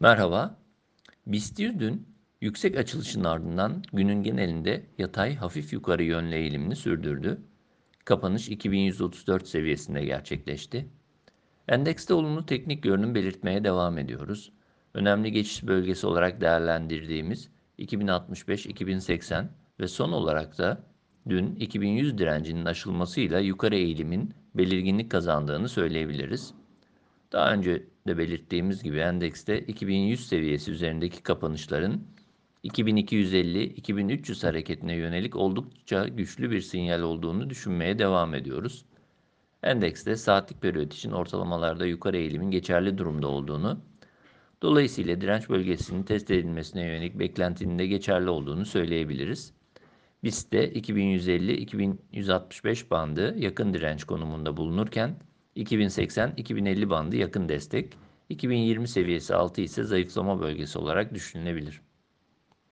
Merhaba. BIST 100 dün yüksek açılışın ardından günün genelinde yatay hafif yukarı yönlü eğilimini sürdürdü. Kapanış 2134 seviyesinde gerçekleşti. Endekste olumlu teknik görünüm belirtmeye devam ediyoruz. Önemli geçiş bölgesi olarak değerlendirdiğimiz 2065-2080 ve son olarak da dün 2100 direncinin aşılmasıyla yukarı eğilimin belirginlik kazandığını söyleyebiliriz. Daha önce de belirttiğimiz gibi endekste 2100 seviyesi üzerindeki kapanışların 2250-2300 hareketine yönelik oldukça güçlü bir sinyal olduğunu düşünmeye devam ediyoruz. Endekste saatlik periyot için ortalamalarda yukarı eğilimin geçerli durumda olduğunu, dolayısıyla direnç bölgesinin test edilmesine yönelik beklentinin de geçerli olduğunu söyleyebiliriz. BIST'te 2150-2165 bandı yakın direnç konumunda bulunurken 2080-2050 bandı yakın destek, 2020 seviyesi altı ise zayıflama bölgesi olarak düşünülebilir.